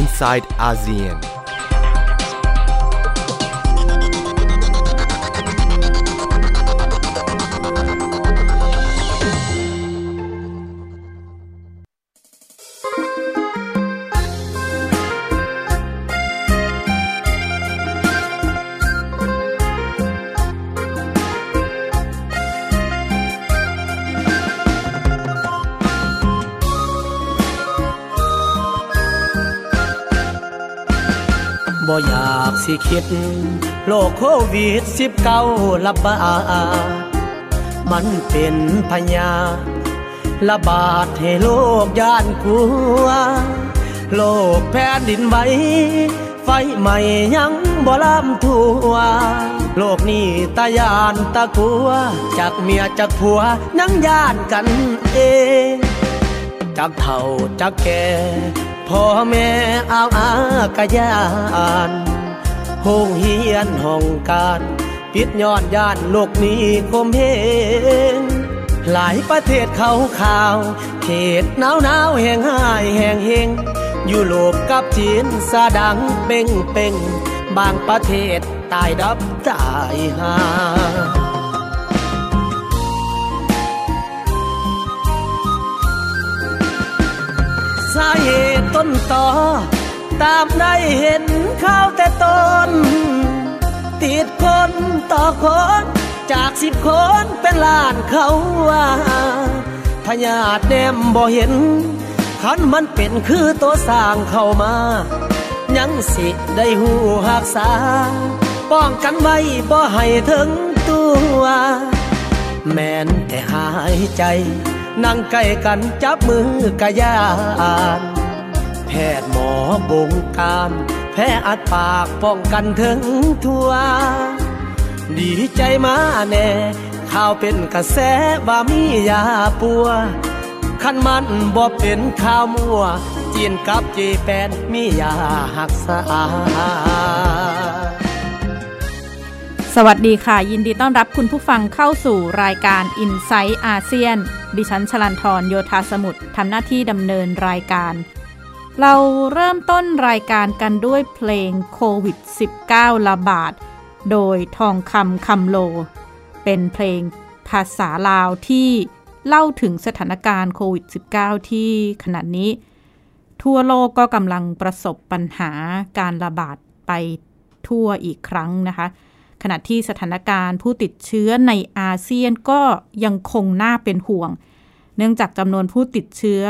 inside ASEAN. สิคิด โลกโควิดสิบเก้าระบาดมันเป็นพญาระบาดให้โลกย่านกลัว โลกแผ่นดินไหวไฟใหม่ยังบ่ลำทั่ว โลกนี้ตายานตะกลัว จากเมียจากผัวยังย่านกันเองจากเฒ่าจากแก่พ่อแม่อาอากะยาน ห้องเฮียนห้องการปิดยอดย่านโลกนี้คมเหงหลายประเทศเขาข่าว เขตหนาวหนาวแห่งหายแห่งเฮงยุโรปกับจีนสะดังเป่งเป่งบางประเทศตายดับตายหาสาเหตุต้นตอ ตามได้เห็นข้าวแต่ตน ติดคนต่อคนจากสิบคนเป็นล้านเขาว่าพญาติแนมบ่เห็นคันมันเป็นคือตัวสร้างเข้ามา ยังสิได้หูหักษา ป้องกันไว้บ่ให้ถึงตัว แม้นแต่หายใจ นั่งใกล้กันจับมือกะยาน แพทย์หมอบงการ แพ้อัดปากป้องกันถึงทั่ว ดีใจมาแน่ ข่าวเป็นกระแสว่ามียาปัวคันมันบ่เป็นข่าวมัว จีนกับจีแปนมียาหักษาสวัสดีค่ะ ยินดีต้อนรับคุณผู้ฟังเข้าสู่รายการ i n s i ซต์อาเซียน ดิฉันชลันทรโยธาสมุทรทำหน้าที่ดำเนินรายการ เราเริ่มต้นรายการกันด้วยเพลงโควิด -19 ระบาด โดยทองคำคำโล เป็นเพลงภาษาลาวที่เล่าถึงสถานการณ์โควิด -19 ที่ขณะนี้ ทั่วโลกก็กำลังประสบปัญหาการระบาดไปทั่วอีกครั้งนะคะ ขณะที่สถานการณ์ผู้ติดเชื้อในอาเซียนก็ยังคงน่าเป็นห่วง เนื่องจากจำนวนผู้ติดเชื้อ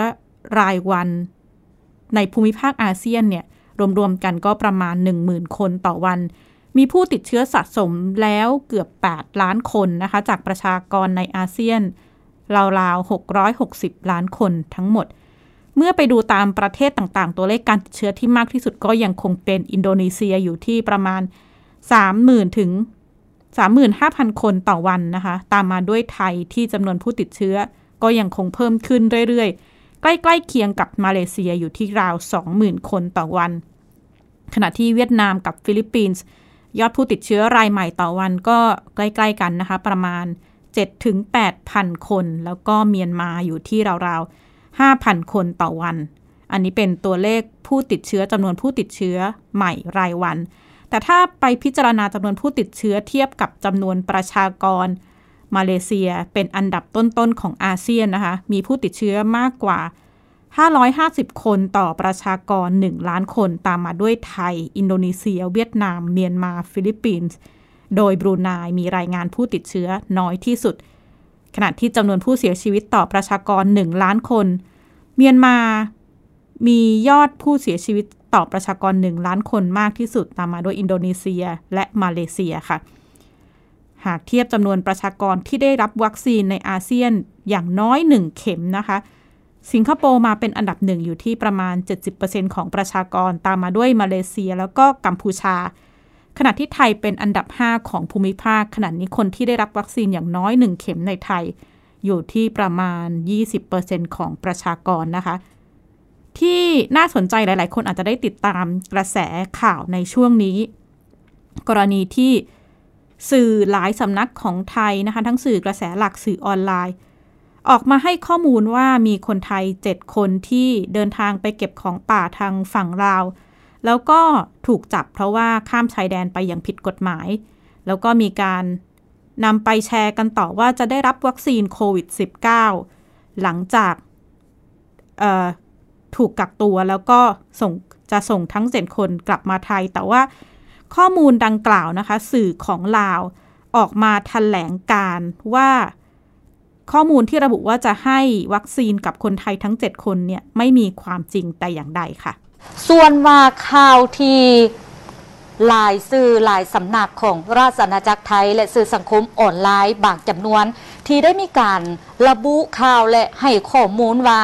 รายวัน ในภูมิภาคอาเซียนเนี่ยรวมๆกันก็ประมาณ 10,000 คนต่อวัน มีผู้ติดเชื้อสะสมแล้วเกือบ 8 ล้านคนนะคะ จากประชากรในอาเซียนราวๆ 660 ล้านคนทั้งหมด เมื่อไปดูตามประเทศต่างๆ ตัวเลขการติดเชื้อที่มากที่สุดก็ยังคงเป็นอินโดนีเซียอยู่ที่ประมาณ 30,000 ถึง 35,000 คนต่อวันนะคะ ตามมาด้วยไทยที่จำนวนผู้ติดเชื้อก็ยังคงเพิ่มขึ้นเรื่อยๆ ใกล้ๆเคียงกับมาเลเซียอยู่ที่ราว 20,000 คนต่อวัน ขณะที่เวียดนามกับฟิลิปปินส์ยอดผู้ติดเชื้อรายใหม่ต่อวันก็ใกล้ๆกันนะคะ ประมาณ7ถึง8,000 คน แล้วก็เมียนมาอยู่ที่ราวๆ 5,000 คนต่อวัน อันนี้เป็นตัวเลขผู้ติดเชื้อจำนวนผู้ติดเชื้อใหม่รายวัน แต่ถ้าไปพิจารณาจำนวนผู้ติดเชื้อเทียบกับจำนวนประชากร มาเลเซียเป็นอันดับต้นๆของอาเซียนนะคะ มีผู้ติดเชื้อมากกว่า 550 คนต่อประชากร 1 ล้านคนตามมาด้วยไทย อินโดนีเซีย เวียดนาม เมียนมา ฟิลิปปินส์ โดยบรูไนมีรายงานผู้ติดเชื้อน้อยที่สุด ขณะที่จำนวนผู้เสียชีวิตต่อประชากร 1 ล้านคน เมียนมามียอดผู้เสียชีวิตต่อประชากร 1 ล้านคนมากที่สุดตามมาด้วยอินโดนีเซียและมาเลเซียค่ะ หากเทียบจำนวนประชากรที่ได้รับวัคซีนในอาเซียนอย่างน้อย 1 เข็มนะคะ สิงคโปร์มาเป็นอันดับหนึ่งอยู่ที่ประมาณ 70%ของประชากรตามมาด้วยมาเลเซียแล้วก็กัมพูชา ขณะที่ไทยเป็นอันดับ 5 ของภูมิภาค ขณะนี้คนที่ได้รับวัคซีนอย่างน้อย 1 เข็มในไทย อยู่ที่ประมาณ 20%ของประชากรนะคะ ที่น่าสนใจหลาย ๆ คนอาจจะได้ติดตามกระแสข่าวในช่วงนี้ กรณีที่ สื่อหลายสำนักของไทยนะคะ ทั้งสื่อกระแสหลักสื่อออนไลน์ ออกมาให้ข้อมูลว่ามีคนไทย 7 คนที่เดินทางไปเก็บของป่าทางฝั่งลาว แล้วก็ถูกจับเพราะว่าข้ามชายแดนไปอย่างผิดกฎหมาย แล้วก็มีการนำไปแชร์กันต่อว่าจะได้รับวัคซีนโควิด -19 หลังจากถูกกักตัวแล้วก็ส่งจะส่งทั้งเจ็ดคนกลับมาไทย แต่ว่า ข้อมูลดังกล่าวนะคะ สื่อของลาวออกมาถแถลงการว่าข้อมูลที่ระบุว่าจะให้วัคซีนกับคนไทยทั้ง 7 คนเนี่ยไม่มีความจริงแต่อย่างใดค่ะ ส่วนว่าข่าวที่หลายสื่อหลายสำนักของราชอาณาจักรไทย และสื่อสังคมออนไลน์บางจำนวน ที่ได้มีการระบุข่าวและให้ข้อมูลว่า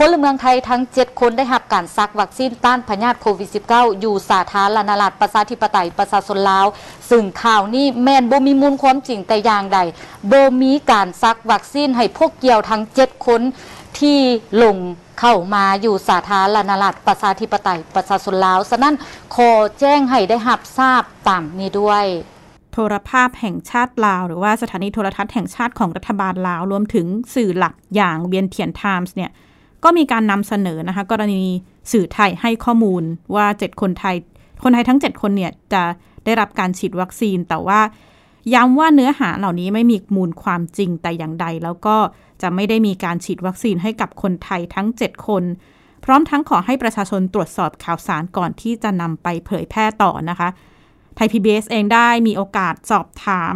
พลเมืองไทยทั้ง 7 คนได้รับการซักวัคซีนต้านพยาธิโควิด -19 อยู่สาธารณรัฐประชาธิปไตยประชาชนลาว ซึ่งข่าวนี้แม่นบ่มีมูลความจริงแต่อย่างใดบ่มีการซักวัคซีนให้พวกเกี่ยวทั้ง 7 คนที่ลงเข้ามาอยู่สาธารณรัฐประชาธิปไตยประชาชนลาวฉะนั้นขอแจ้งให้ได้รับทราบตามนี้ด้วยโทรภาพแห่งชาติลาว หรือว่าสถานีโทรทัศน์แห่งชาติของรัฐบาลลาว รวมถึงสื่อหลักอย่างเบียนเทียนไทมส์เนี่ย ก็มีการนำเสนอนะคะ กรณีสื่อไทยให้ข้อมูลว่า 7 คนไทย คนไทยทั้ง 7 คนเนี่ยจะได้รับการฉีดวัคซีน แต่ว่าย้ำว่าเนื้อหาเหล่านี้ไม่มีมูลความจริงแต่อย่างใด แล้วก็จะไม่ได้มีการฉีดวัคซีนให้กับคนไทยทั้ง 7 คน พร้อมทั้งขอให้ประชาชนตรวจสอบข่าวสารก่อนที่จะนำไปเผยแพร่ต่อนะคะ ไทย PBS เองได้มีโอกาสสอบถาม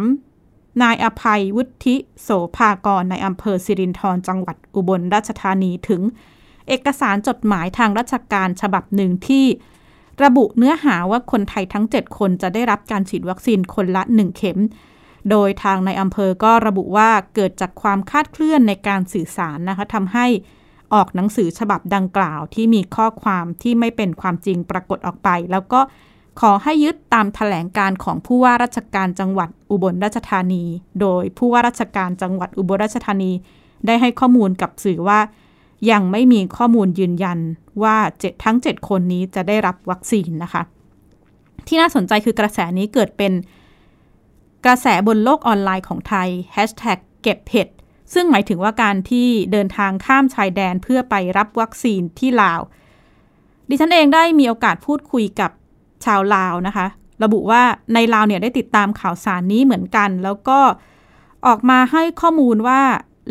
นายอภัยวุฒิโสภากรในอำเภอสิรินธรจังหวัดอุบลราชธานีถึง เอกสารจดหมายทางราชการฉบับหนึ่งที่ระบุเนื้อหาว่าคนไทยทั้ง 7 คนจะได้รับการฉีดวัคซีนคนละ 1 เข็ม โดยทางในอำเภอก็ระบุว่าเกิดจากความคาดเคลื่อนในการสื่อสารนะคะทำให้ออกหนังสือฉบับดังกล่าวที่มีข้อความที่ไม่เป็นความจริงปรากฏออกไป แล้วก็ ขอให้ยึดตามถแถลงการของผู้ว่าราชการจังหวัดอุบลราชธานี โดยผู้ว่าราชการจังหวัดอุบลราชธานี ได้ให้ข้อมูลกับสื่อว่า ยังไม่มีข้อมูลยืนยันว่าเจ็ดทั้ง 7 คนนี้จะได้รับวัคซีนนะคะ ที่น่าสนใจคือกระแสนี้เกิดเป็นกระแสบนโลกออนไลน์ของไทย Hashtag เก็บเห็ดซึ่งหมายถึงว่าการที่เดินทางข้ามชายแดนเพื่อไปรับวัคซีนที่ลาว ดิฉันเองได้มีโอกาสพูดคุยกับ ชาวลาวนะคะ ระบุว่าในลาวเนี่ยได้ติดตามข่าวสารนี้เหมือนกัน แล้วก็ออกมาให้ข้อมูลว่า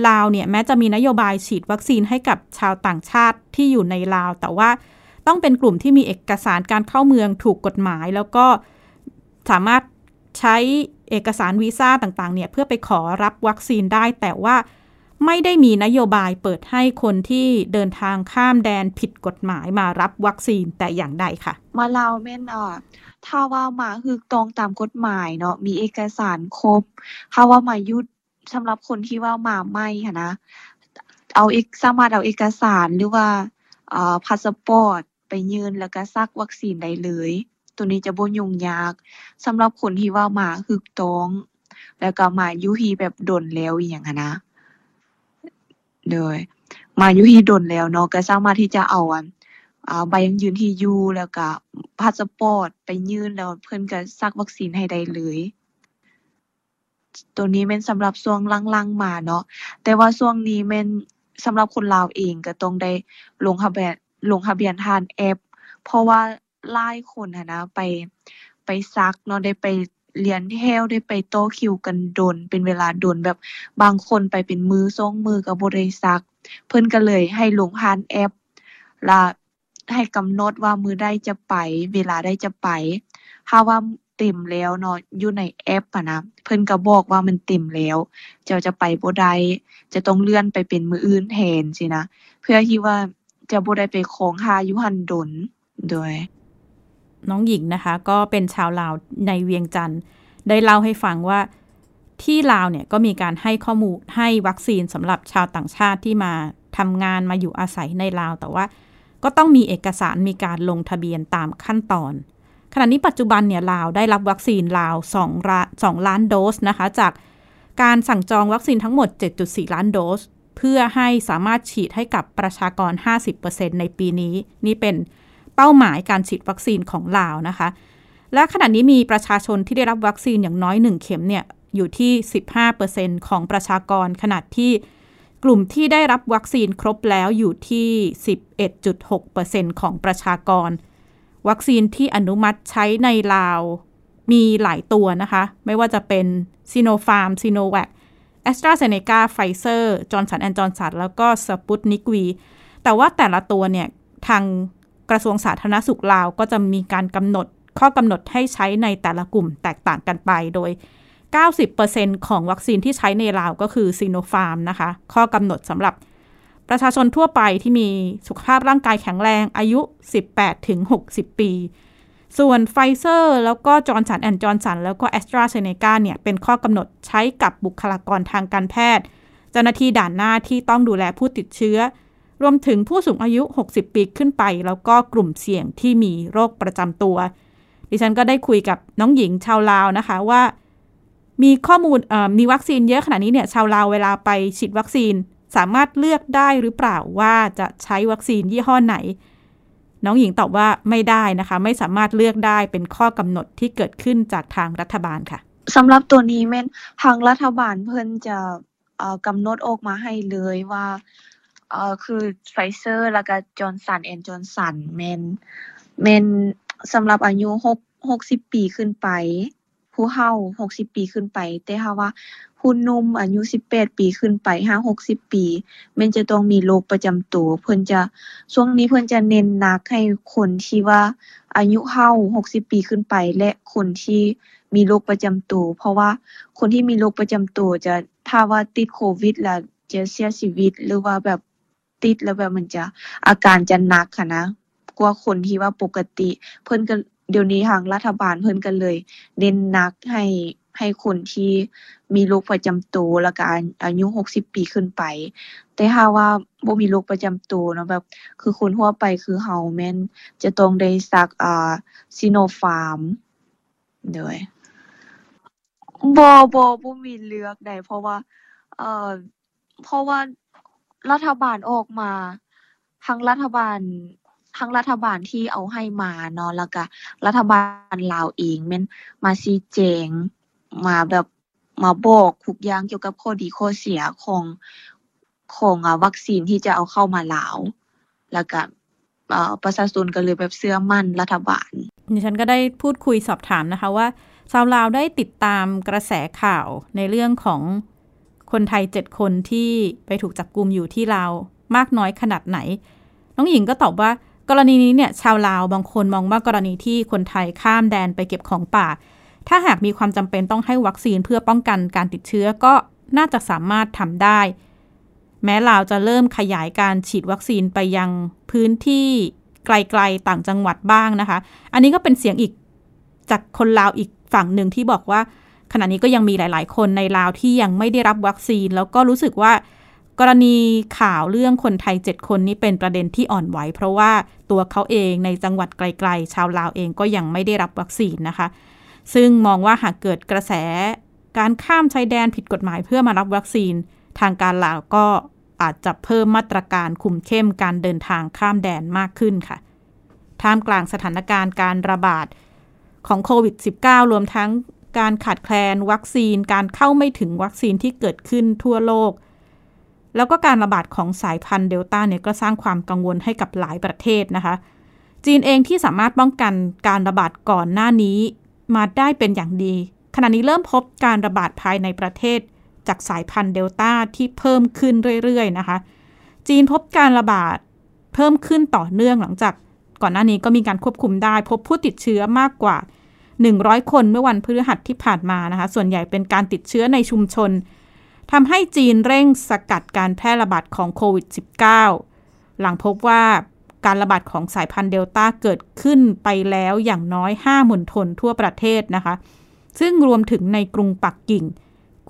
ลาวเนี่ยแม้จะมีนโยบายฉีดวัคซีนให้กับชาวต่างชาติที่อยู่ในลาว แต่ว่าต้องเป็นกลุ่มที่มีเอกสารการเข้าเมืองถูกกฎหมาย แล้วก็สามารถใช้เอกสารวีซ่าต่างๆเนี่ยเพื่อไปขอรับวัคซีนได้ แต่ว่า ไม่ได้มีนโยบายเปิดให้คนที่เดินทางข้ามแดนผิดกฎหมายมารับวัคซีนแต่อย่างใดค่ะ มาลาแม่นอะถ้าว่ามาคือตรงตามกฎหมายเนาะมีเอกสารครบถ้าว่ามายุดสำหรับคนที่ว่ามาใหม่ค่ะนะ เอาเอกสามารถเอาเอกสารหรือว่าเอ่อพาสปอร์ตไปยื่นแล้วก็ซักวัคซีนได้เลย ตัวนี้จะบ่ยุ่งยากสำหรับคนที่ว่ามาคือตรงแล้วก็มาอยู่ที่แบบดนแล้วอีหยังนะ โดย มาอยู่ที่ดนแล้วเนาะก็สามารถที่จะเอาอันอ่าใบยังยืนที่อยู่แล้วก็พาสปอร์ตไปยื่นแล้วเพิ่นก็ซักวัคซีนให้ได้เลยตัวนี้แม่นสำหรับช่วงลังๆมาเนาะแต่ว่าช่วงนี้แม่นสำหรับคนลาวเองก็ต้องได้ลงทะเบียนลงทะเบียนผ่านแอป เพราะว่าหลายคนนะไปไปซักเนาะได้ไป เรียนแถวได้ไปต่อคิวกันโดน เป็นเวลาโดน แบบบางคนไปเป็นมือสองมือก็บ่ได้ซัก เพิ่นก็เลยให้ลงผ่านแอป และให้กำหนดว่ามื้อใดจะไป เวลาใดจะไป ถ้าว่าเต็มแล้วเนาะ อยู่ในแอปอะนะ เพิ่นก็บอกว่ามันเต็มแล้ว เจ้าจะไปบ่ได้ จะต้องเลื่อนไปเป็นมื้ออื่นแทนสินะ เพื่อที่ว่าจะบ่ได้ไปคองหาอยู่หั่นดน โดย น้องหญิงนะคะ ก็เป็นชาวลาวในเวียงจันทร์ได้เล่าให้ฟังว่าที่ลาวเนี่ยก็มีการให้ข้อมูลให้วัคซีนสำหรับชาวต่างชาติที่มาทำงานมาอยู่อาศัยในลาว แต่ว่าก็ต้องมีเอกสารมีการลงทะเบียนตามขั้นตอน ขณะนี้ปัจจุบันเนี่ยลาวได้รับวัคซีนลาว2ล้าน2ล้านโดสนะคะจากการสั่งจองวัคซีนทั้งหมด 7.4 ล้านโดส เพื่อให้สามารถฉีดให้กับประชากร 50%ในปีนี้ นี่เป็น เป้าหมายการฉีดวัคซีนของลาวนะคะ และขณะนี้มีประชาชนที่ได้รับวัคซีนอย่างน้อย 1 เข็มเนี่ยอยู่ที่ 15%ของประชากรขนาดที่กลุ่มที่ได้รับวัคซีนครบแล้วอยู่ที่ 11.6%ของประชากร วัคซีนที่อนุมัติใช้ในลาวมีหลายตัวนะคะ ไม่ว่าจะเป็นซิโนฟาร์มซิโนแวคแอสตราเซเนกาไฟเซอร์จอห์นสันแอนด์จอห์นสันแล้วก็สปุตนิกวีแต่ว่าแต่ละตัวเนี่ย ทาง กระทรวงสาธารณสุขลาวก็จะมีการกำหนดข้อกำหนดให้ใช้ในแต่ละกลุ่มแตกต่างกันไปโดย 90%ของวัคซีนที่ใช้ในลาวก็คือซิโนฟาร์มนะคะ ข้อกำหนดสำหรับประชาชนทั่วไปที่มีสุขภาพร่างกายแข็งแรงอายุ 18 ถึง 60 ปี ส่วนไฟเซอร์แล้วก็จอห์นสันแอนด์จอห์นสันแล้วก็แอสตราเซเนกาเนี่ย เป็นข้อกำหนดใช้กับบุคลากรทางการแพทย์ เจ้าหน้าที่ด่านหน้าที่ต้องดูแลผู้ติดเชื้อ รวมถึงผู้สูงอายุ 60 ปีขึ้นไป แล้วก็กลุ่มเสี่ยงที่มีโรคประจำตัว ดิฉันก็ได้คุยกับน้องหญิงชาวลาวนะคะว่า มีข้อมูลมีวัคซีนเยอะขนาดนี้เนี่ยชาวลาวเวลาไปฉีดวัคซีนสามารถเลือกได้หรือเปล่าว่าจะใช้วัคซีนยี่ห้อไหน น้องหญิงตอบว่าไม่ได้นะคะ ไม่สามารถเลือกได้เป็นข้อกำหนดที่เกิดขึ้นจากทางรัฐบาลค่ะสำหรับตัวนี้แม่นทางรัฐบาลเพิ่นจะกำหนดออกมาให้เลยว่า เอ่อคือไฟเซอร์แล้วก็จอห์นสันแอนด์จอห์นสันแม่นแมนสำหรับอายุ6 60ปีขึ้นไป ผู้เฒ่า60ปีขึ้นไป แต่ถ้าว่าผู้หนุ่มอายุ18ปีขึ้นไป5 60ปีแม่นจะต้องมีโรคประจำตัว เพิ่นจะช่วงนี้เพิ่นจะเน้นหนักให้คนที่ว่าอายุเฒ่า60ปีขึ้นไป และคนที่มีโรคประจำตัว เพราะว่าคนที่มีโรคประจำตัวจะถ้าว่าติดโควิด แล้วจะเสียชีวิตหรือว่าแบบ ติดแล้วแบบมันจะอาการจะหนักค่ะนะกว่าคนที่ว่าปกติ เพิ่นก็เดี๋ยวนี้ทางรัฐบาลเพิ่นก็เลยเน้นหนักให้ให้คนที่มีโรคประจำตัวแล้วก็อายุ60ปีขึ้นไป แต่ถ้าว่าบ่มีโรคประจำตัวเนาะแบบ คือคนทั่วไปคือเฮาแม่นจะต้องได้สักอ่าซิโนฟาร์มโดยบ่บ่บ่มีเลือกได้เพราะว่า เอ่อเพราะว่า รัฐบาลออกมาทางรัฐบาลทางรัฐบาลที่เอาให้มาเนาะแล้วก็รัฐบาลลาวเองแม่นมาชี้แจงมาแบบมาบอกทุกอย่างเกี่ยวกับข้อดีข้อเสียของของอ่าวัคซีนที่จะเอาเข้ามาลาว แล้วก็เอ่อประชาชนก็เลยแบบเชื่อมั่นรัฐบาลดิฉันก็ได้พูดคุยสอบถามนะคะว่าชาวลาวได้ติดตามกระแสข่าวในเรื่องของ คนไทยเจ็ดคนที่ไปถูกจับกลุมอยู่ที่ลาวมากน้อยขนาดไหน น้องหญิงก็ตอบว่ากรณีนี้เนี่ยชาวลาวบางคนมองว่ากรณีที่คนไทยข้ามแดนไปเก็บของป่า ถ้าหากมีความจำเป็นต้องให้วัคซีนเพื่อป้องกันการติดเชื้อก็น่าจะสามารถทำได้ แม้ลาวจะเริ่มขยายการฉีดวัคซีนไปยังพื้นที่ไกลๆต่างจังหวัดบ้างนะคะ อันนี้ก็เป็นเสียงอีกจากคนลาวอีกฝั่งหนึ่งที่บอกว่า ขณะนี้ก็ยังมีหลาย ๆ คนในลาวที่ยังไม่ได้รับวัคซีน แล้วก็รู้สึกว่ากรณีข่าวเรื่องคนไทย 7 คนนี้เป็นประเด็นที่อ่อนไหว เพราะว่าตัวเขาเองในจังหวัดไกล ๆ ชาวลาวเองก็ยังไม่ได้รับวัคซีนนะคะ ซึ่งมองว่าหากเกิดกระแสการข้ามชายแดนผิดกฎหมายเพื่อมารับวัคซีน ทางการลาวก็อาจจะเพิ่มมาตรการคุมเข้มการเดินทางข้ามแดนมากขึ้นค่ะ ท่ามกลางสถานการณ์การระบาดของโควิด -19 รวมทั้ง การขาดแคลนวัคซีน การเข้าไม่ถึงวัคซีนที่เกิดขึ้นทั่วโลก แล้วก็การระบาดของสายพันธุ์เดลต้าเนี่ยก็สร้างความกังวลให้กับหลายประเทศนะคะ จีนเองที่สามารถป้องกันการระบาดก่อนหน้านี้มาได้เป็นอย่างดี ขณะนี้เริ่มพบการระบาดภายในประเทศ จากสายพันธุ์เดลต้าที่เพิ่มขึ้นเรื่อยๆนะคะ จีนพบการระบาดเพิ่มขึ้นต่อเนื่องหลังจาก ก่อนหน้านี้ก็มีการควบคุมได้ พบผู้ติดเชื้อมากกว่า 100 คนเมื่อวันพฤหัสที่ผ่านมานะคะ ส่วนใหญ่เป็นการติดเชื้อในชุมชนทำให้จีนเร่งสกัดการแพร่ระบาดของโควิด -19 หลังพบว่าการระบาดของสายพันธุ์เดลต้าเกิดขึ้นไปแล้วอย่างน้อย 5 หมื่นทนทั่วประเทศนะคะ ซึ่งรวมถึงในกรุงปักกิ่ง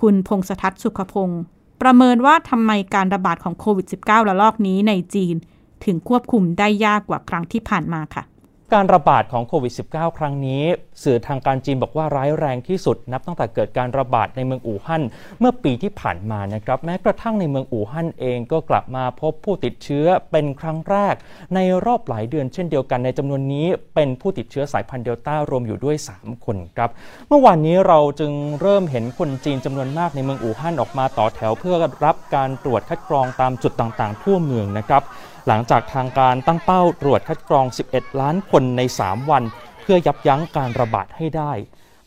คุณพงษทัศน์สุขพงศ์ประเมินว่าทำไมการระบาดของโควิด -19 ระลอกนี้ในจีน ถึงควบคุมได้ยากกว่าครั้งที่ผ่านมาค่ะ การระบาดของโควิด -19 ครั้งนี้ สื่อทางการจีนบอกว่าร้ายแรงที่สุด นับตั้งแต่เกิดการระบาดในเมืองอู่ฮั่นเมื่อปีที่ผ่านมานะครับ แม้กระทั่งในเมืองอู่ฮั่นเองก็กลับมาพบผู้ติดเชื้อเป็นครั้งแรก ในรอบหลายเดือนเช่นเดียวกันในจำนวนนี้ เป็นผู้ติดเชื้อสายพันธุ์เดลต้ารวมอยู่ด้วย 3 คนครับ เมื่อวานนี้เราจึงเริ่มเห็นคนจีนจำนวนมากในเมืองอู่ฮั่นออกมาต่อแถวเพื่อรับการตรวจคัดกรองตามจุดต่างๆ ทั่วเมืองนะครับ หลังจากทางการตั้งเป้าตรวจคัดกรอง 11 ล้านคนใน 3 วัน เพื่อยับยั้งการระบาดให้ได้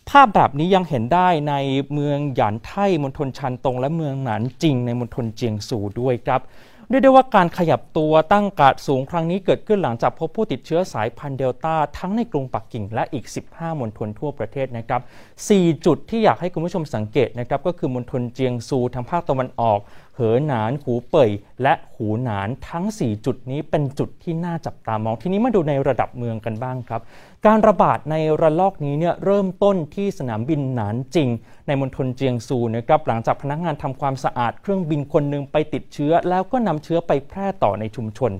ภาพแบบนี้ยังเห็นได้ในเมืองหยานไท่มณฑลชันตง และเมืองหนานจิงในมณฑลเจียงซูด้วยครับเรียกได้ว่าการขยับตัวตั้งกาดสูงครั้งนี้เกิดขึ้นหลังจากพบผู้ติดเชื้อสายพันธุ์เดลต้าทั้งในกรุงปักกิ่งและอีก 15 มณฑลทั่วประเทศนะครับ 4 จุดที่อยากให้คุณผู้ชมสังเกตนะครับก็คือมณฑลเจียงซูทางภาคตะวันออก เหอหนาน หูเป่ย และหูหนานทั้ง 4 จุดนี้เป็นจุดที่น่าจับตามอง ทีนี้มาดูในระดับเมืองกันบ้างครับ การระบาดในระลอกนี้เนี่ยเริ่มต้นที่สนามบินหนานจริง ในมณฑลเจียงซูนะครับหลังจากพนักงานทำความสะอาดเครื่องบินคนหนึ่งไปติดเชื้อ แล้วก็นำเชื้อไปแพร่ต่อในชุมชน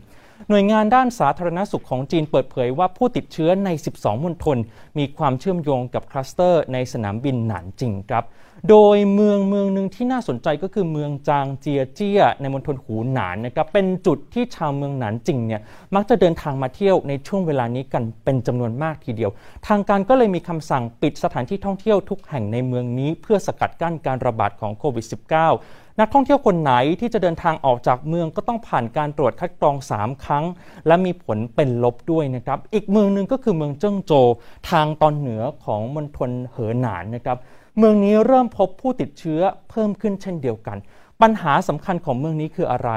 หน่วยงานด้านสาธารณสุขของจีนเปิดเผยว่าผู้ติดเชื้อใน 12 มณฑลมีความเชื่อมโยงกับคลัสเตอร์ในสนามบินหนานจริงครับ โดยเมืองเมืองหนึ่งที่น่าสนใจก็คือเมืองจางเจียเจียในมณฑลหูหนานนะครับเป็นจุดที่ชาวเมืองหนานจริงเนี่ยมักจะเดินทางมาเที่ยวในช่วงเวลานี้กันเป็นจำนวนมากทีเดียว ทางการก็เลยมีคำสั่งปิดสถานที่ท่องเที่ยวทุกแห่งในเมืองนี้ เพื่อสกัดกั้นการระบาดของโควิด -19 นักท่องเที่ยวคนไหนที่จะเดินทางออกจากเมืองก็ต้องผ่านการตรวจคัดกรอง 3 ครั้ง และมีผลเป็นลบด้วยนะครับ อีกเมืองหนึ่งก็คือเมืองเจิ้งโจวทางตอนเหนือของมณฑลเหอหนานนะครับเมืองนี้เริ่มพบผู้ติดเชื้อเพิ่มขึ้นเช่นเดียวกัน ปัญหาสำคัญของเมืองนี้คืออะไร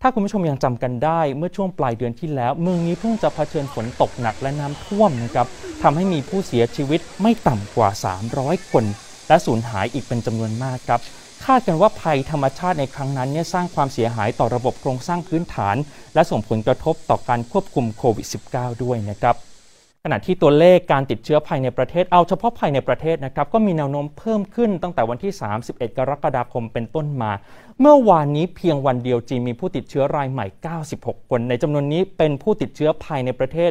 ถ้าคุณผู้ชมยังจำกันได้เมื่อช่วงปลายเดือนที่แล้ว เมืองนี้เพิ่งจะเผชิญฝนตกหนักและน้ำท่วมนะครับทำให้มีผู้เสียชีวิตไม่ต่ำกว่า 300 คน และสูญหายอีกเป็นจำนวนมากครับ คาดกันว่าภัยธรรมชาติในครั้งนั้นเนี่ยสร้างความเสียหายต่อระบบโครงสร้างพื้นฐาน และส่งผลกระทบต่อการควบคุมโควิด -19 ด้วยนะครับ ขณะที่ตัวเลขการติดเชื้อภายในประเทศ เอาเฉพาะภายในประเทศนะครับ ก็มีแนวโน้มเพิ่มขึ้นตั้งแต่วันที่ 31 กรกฎาคมเป็นต้นมา เมื่อวานนี้เพียงวันเดียวจีนมีผู้ติดเชื้อรายใหม่ 96 คน ในจำนวนนี้เป็นผู้ติดเชื้อภายในประเทศ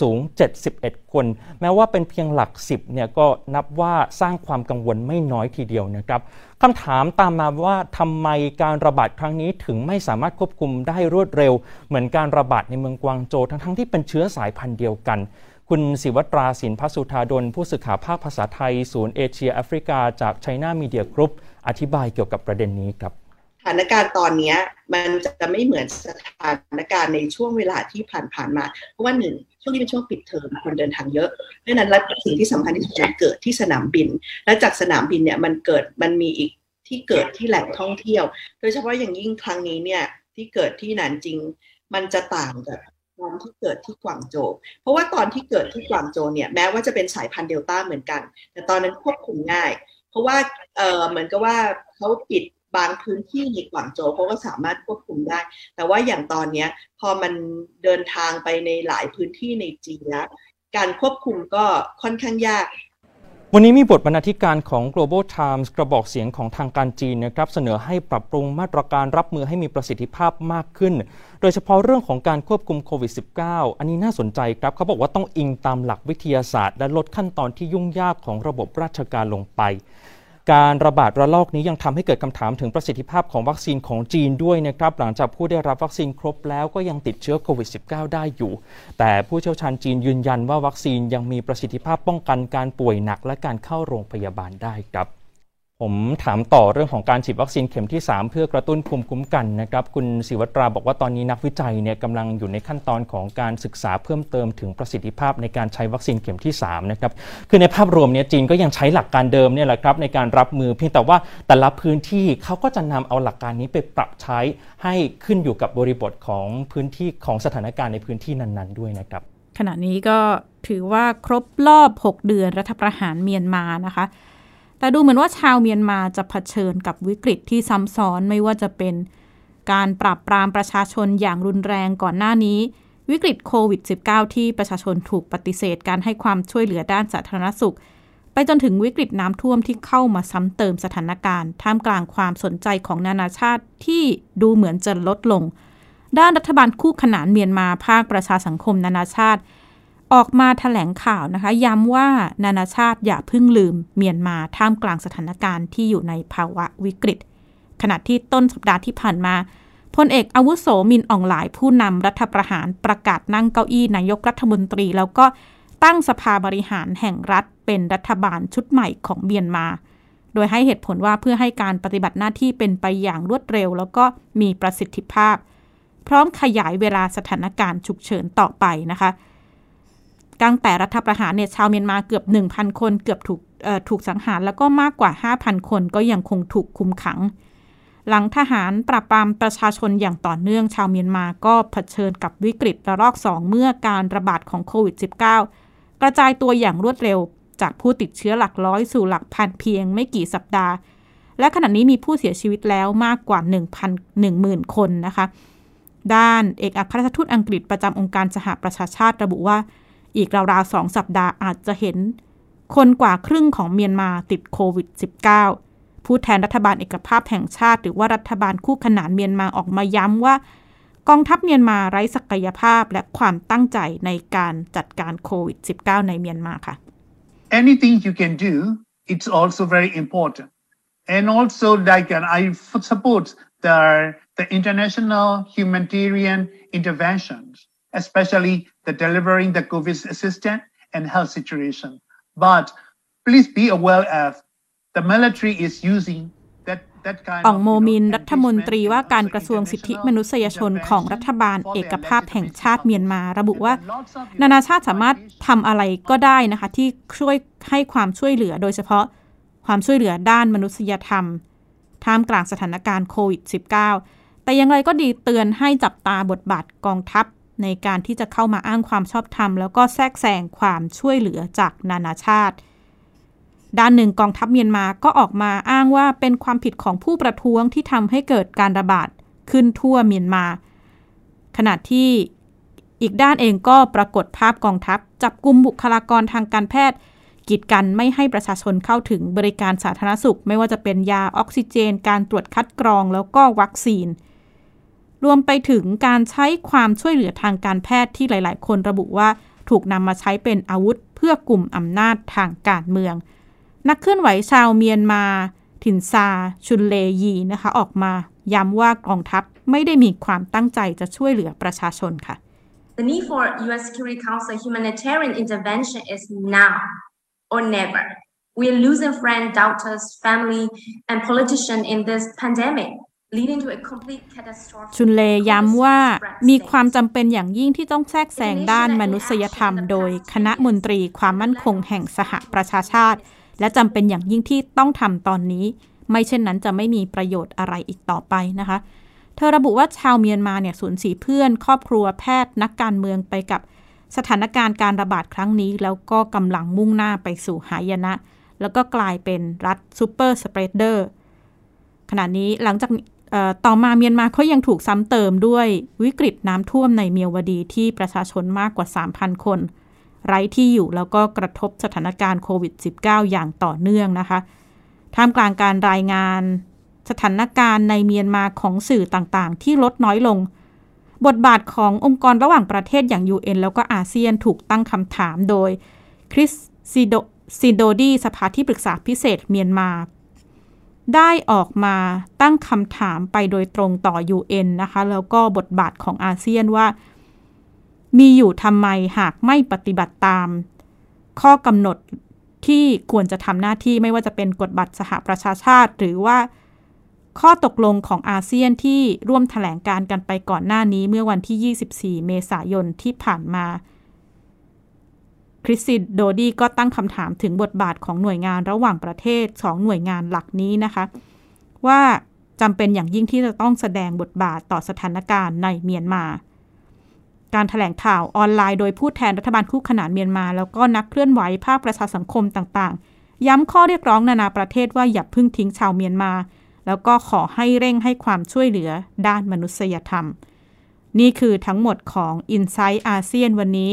สูง 71 คน แม้ว่าเป็นเพียงหลัก 10 เนี่ยก็นับว่าสร้างความกังวลไม่น้อยทีเดียวนะครับคำถามตามมาว่าทำไมการระบาดครั้งนี้ถึงไม่สามารถควบคุมได้รวดเร็ว เหมือนการระบาดในเมืองกวางโจวทั้งๆที่เป็นเชื้อสายพันธุ์เดียวกัน คุณศิวตราสินพัสุธาดล ผู้สื่อข่าวภาคภาษาไทย ศูนย์เอเชียแอฟริกาจาก China Media Group อธิบายเกี่ยวกับประเด็นนี้ครับสถานการณ์ตอนนี้มันจะไม่เหมือนสถานการณ์ในช่วงเวลาที่ผ่านๆมา เพราะว่าหนึ่งช่วงนี้เป็นช่วงปิดเทอมคนเดินทางเยอะดังนั้นและสิ่งที่สำคัญที่สุดเกิดที่สนามบิน และจากสนามบินเนี่ยมันเกิดมันมีอีกที่เกิดที่แหล่งท่องเที่ยว โดยเฉพาะอย่างยิ่งครั้งนี้เนี่ยที่เกิดที่หนานจริง มันจะต่างกับ ตอนที่เกิดที่กวางโจวเพราะว่าตอนที่เกิดที่กวางโจวเนี่ยแม้ว่าจะเป็นสายพันธุ์เดลต้าเหมือนกัน แต่ตอนนั้นควบคุมง่าย เพราะว่าเออเหมือนกับว่าเขาปิดบางพื้นที่ในกวางโจวเขาก็สามารถควบคุมได้ แต่ว่าอย่างตอนเนี้ยพอมันเดินทางไปในหลายพื้นที่ในจีนแล้วการควบคุมก็ค่อนข้างยาก วันนี้มีบทบรรณาธิการของ Global Times กระบอกเสียงของทางการจีนนะครับเสนอให้ปรับปรุงมาตรการรับมือให้มีประสิทธิภาพมากขึ้น โดยเฉพาะเรื่องของการควบคุมโควิด -19 อันนี้น่าสนใจครับ เขาบอกว่าต้องอิงตามหลักวิทยาศาสตร์ และลดขั้นตอนที่ยุ่งยากของระบบราชการลงไป การระบาดระลอกนี้ยังทำให้เกิดคำถามถึงประสิทธิภาพของวัคซีนของจีนด้วยนะครับหลังจากผู้ได้รับวัคซีนครบแล้วก็ยังติดเชื้อโควิด -19 ได้อยู่ แต่ผู้เชี่ยวชาญจีนยืนยันว่าวัคซีนยังมีประสิทธิภาพป้องกันการป่วยหนักและการเข้าโรงพยาบาลได้ครับ ผมถามต่อเรื่องของการฉีดวัคซีนเข็มที่ 3 เพื่อกระตุ้นภูมิคุ้มกันนะครับคุณศิวัตราบอกว่าตอนนี้นักวิจัยเนี่ยกำลังอยู่ในขั้นตอนของการศึกษาเพิ่มเติมถึงประสิทธิภาพในการใช้วัคซีนเข็มที่3นะครับคือในภาพรวมเนี่ยจีนก็ยังใช้หลักการเดิมเนี่ยแหละครับในการรับมือเพียงแต่ว่าแต่ละพื้นที่เขาก็จะนำเอาหลักการนี้ไปปรับใช้ให้ขึ้นอยู่กับบริบทของพื้นที่ของสถานการณ์ในพื้นที่นั้น ๆ ด้วยนะครับขณะนี้ก็ถือว่าครบรอบ 6 เดือนรัฐประหารเมียนมานะคะ แต่ดูเหมือนว่าชาวเมียนมาจะเผชิญกับวิกฤตที่ซ้ำซ้อนไม่ว่าจะเป็นการปราบปรามประชาชนอย่างรุนแรงก่อนหน้านี้ วิกฤตโควิด -19 ที่ประชาชนถูกปฏิเสธการให้ความช่วยเหลือด้านสาธารณสุข ไปจนถึงวิกฤตน้ำท่วมที่เข้ามาซ้ำเติมสถานการณ์ ท่ามกลางความสนใจของนานาชาติที่ดูเหมือนจะลดลง ด้านรัฐบาลคู่ขนานเมียนมาภาคประชาสังคมนานาชาติ ออกมาถแถลงข่าวนะคะ ย้ำว่านานาชาติอย่าเพิ่งลืมเมียนมาท่ามกลางสถานการณ์ที่อยู่ในภาวะวิกฤต ขณะที่ต้นสัปดาห์ที่ผ่านมาพลเอกอาวุโสมินอ่องหลายผู้นำรัฐประหารประกาศนั่งเก้าอี้นายกรัฐมนตรี แล้วก็ตั้งสภาบริหารแห่งรัฐเป็นรัฐบาลชุดใหม่ของเมียนมา โดยให้เหตุผลว่าเพื่อให้การปฏิบัติหน้าที่เป็นไปอย่างรวดเร็ว แล้วก็มีประสิทธิภาพ พร้อมขยายเวลาสถานการณ์ฉุกเฉินต่อไปนะคะ ตั้งแต่รัฐประหารเนี่ยชาวเมียนมาเกือบ 1,000 คนเกือบถูกถูกสังหารแล้วก็มากกว่า 5,000 คนก็ยังคงถูกคุมขัง หลังทหารปราบปรามประชาชนอย่างต่อเนื่องชาวเมียนมาก็เผชิญกับวิกฤตระลอก 2 เมื่อการระบาดของโควิด -19 กระจายตัวอย่างรวดเร็วจากผู้ติดเชื้อหลักร้อยสู่หลักพันเพียงไม่กี่สัปดาห์ และขณะนี้มีผู้เสียชีวิตแล้วมากกว่า 1,000 10,000 คนนะคะ ด้านเอกอัครราชทูตอังกฤษประจำองค์การสหประชาชาติระบุว่า อีกราวๆสองสัปดาห์อาจจะเห็น คนกว่าครึ่งของเมียนมาติดโควิด -19 ผู้แทนรัฐบาลเอกภาพแห่งชาติ หรือว่ารัฐบาลคู่ขนานเมียนมาออกมาย้ำว่า กองทัพเมียนมาไร้ศักยภาพและความตั้งใจในการจัดการโควิด -19 ในเมียนมาค่ะ Anything you can do it's also very important and also like I support the the international humanitarian interventions especially the delivering the COVID assistance and health situation. But please be aware of the military is using that อ่องโมมินรัฐมนตรีว่าการกระทรวงสิทธิมนุษยชนของรัฐบาลเอกภาพแห่งชาติเมียนมา ระบุว่า นานาชาติสามารถทำอะไรก็ได้นะคะ ที่ช่วยให้ความช่วยเหลือโดยเฉพาะความช่วยเหลือด้านมนุษยธรรม ท่ามกลางสถานการณ์โควิด -19 แต่อย่างไรก็ดีเตือนให้จับตาบทบาทกองทัพ ในการที่จะเข้ามาอ้างความชอบธรรม แล้วก็แทรกแซงความช่วยเหลือจากนานาชาติ ด้านหนึ่งกองทัพเมียนมาก็ออกมาอ้างว่าเป็นความผิดของผู้ประท้วงที่ทำให้เกิดการระบาดขึ้นทั่วเมียนมา ขณะที่อีกด้านเองก็ปรากฏภาพกองทัพ จับกลุ่มบุคลากรทางการแพทย์ กีดกันไม่ให้ประชาชนเข้าถึงบริการสาธารณสุข ไม่ว่าจะเป็นยาออกซิเจน การตรวจคัดกรองแล้วก็วัคซีน รวมไปถึงการใช้ความช่วยเหลือทางการแพทย์ที่หลาย ๆ คนระบุว่าถูกนำมาใช้เป็นอาวุธเพื่อกลุ่มอำนาจทางการเมือง นักเคลื่อนไหวชาวเมียนมา ถิ่นซา ชุนเลยีนะคะออกมา ย้ำว่ากองทัพไม่ได้มีความตั้งใจจะช่วยเหลือประชาชนค่ะ The need for UN Security Council humanitarian intervention is now or never. We are losing friends, doubters, family, and politicians in this pandemic. ชุนเลย้ำว่ามีความจำเป็นอย่างยิ่งที่ต้องแทรกแซงด้านมนุษยธรรม โดยคณะมนตรีความมั่นคงแห่งสหประชาชาติ และจำเป็นอย่างยิ่งที่ต้องทำตอนนี้ ไม่เช่นนั้นจะไม่มีประโยชน์อะไรอีกต่อไปนะคะ เธอระบุว่าชาวเมียนมาเนี่ยสูญเสียเพื่อน ครอบครัวแพทย์นักการเมืองไปกับสถานการณ์การระบาดครั้งนี้ แล้วก็กำลังมุ่งหน้าไปสู่หายนะ แล้วก็กลายเป็นรัฐซูเปอร์สเปรดเดอร์ขณะนี้หลังจาก ต่อมาเมียนมาเขายังถูกซ้ำเติมด้วยวิกฤตน้ำท่วมในเมียวดีที่ประชาชนมากกว่า 3,000 คน ไร้ที่อยู่แล้วก็กระทบสถานการณ์โควิด -19 อย่างต่อเนื่องนะคะท่ามกลางการรายงานสถานการณ์ในเมียนมาของสื่อต่างๆ ที่ลดน้อยลง บทบาทขององค์กรระหว่างประเทศอย่าง UN แล้วก็อาเซียนถูกตั้งคำถามโดยคริสซิโดดีสภาที่ปรึกษาพิเศษเมียนมา ได้ออกมาตั้งคำถามไปโดยตรงต่อ UN นะคะ แล้วก็บทบาทของอาเซียนว่า มีอยู่ทำไมหากไม่ปฏิบัติตาม ข้อกำหนดที่ควรจะทำหน้าที่ไม่ว่าจะเป็นกฎบัตรสหประชาชาติ หรือว่าข้อตกลงของอาเซียนที่ร่วมถแถลงการกันไปก่อนหน้านี้เมื่อวันที่ 24 เมษายนที่ผ่านมา คริสซิโดดีก็ตั้งคำถามถึงบทบาทของหน่วยงานระหว่างประเทศสองหน่วยงานหลักนี้นะคะ ว่าจำเป็นอย่างยิ่งที่จะต้องแสดงบทบาทต่อสถานการณ์ในเมียนมา การถแถลงข่าวออนไลน์โดยผู้แทนรัฐบาลคู่ขนานเมียนมา แล้วก็นักเคลื่อนไหวภาคประชาสังคมต่างๆ ย้ำข้อเรียกร้องนานาประเทศว่าอย่าพึ่งทิ้งชาวเมียนมา แล้วก็ขอให้เร่งให้ความช่วยเหลือด้านมนุษยธรรม นี่คือทั้งหมดของ i n s i ซต์อาเซียนวันนี้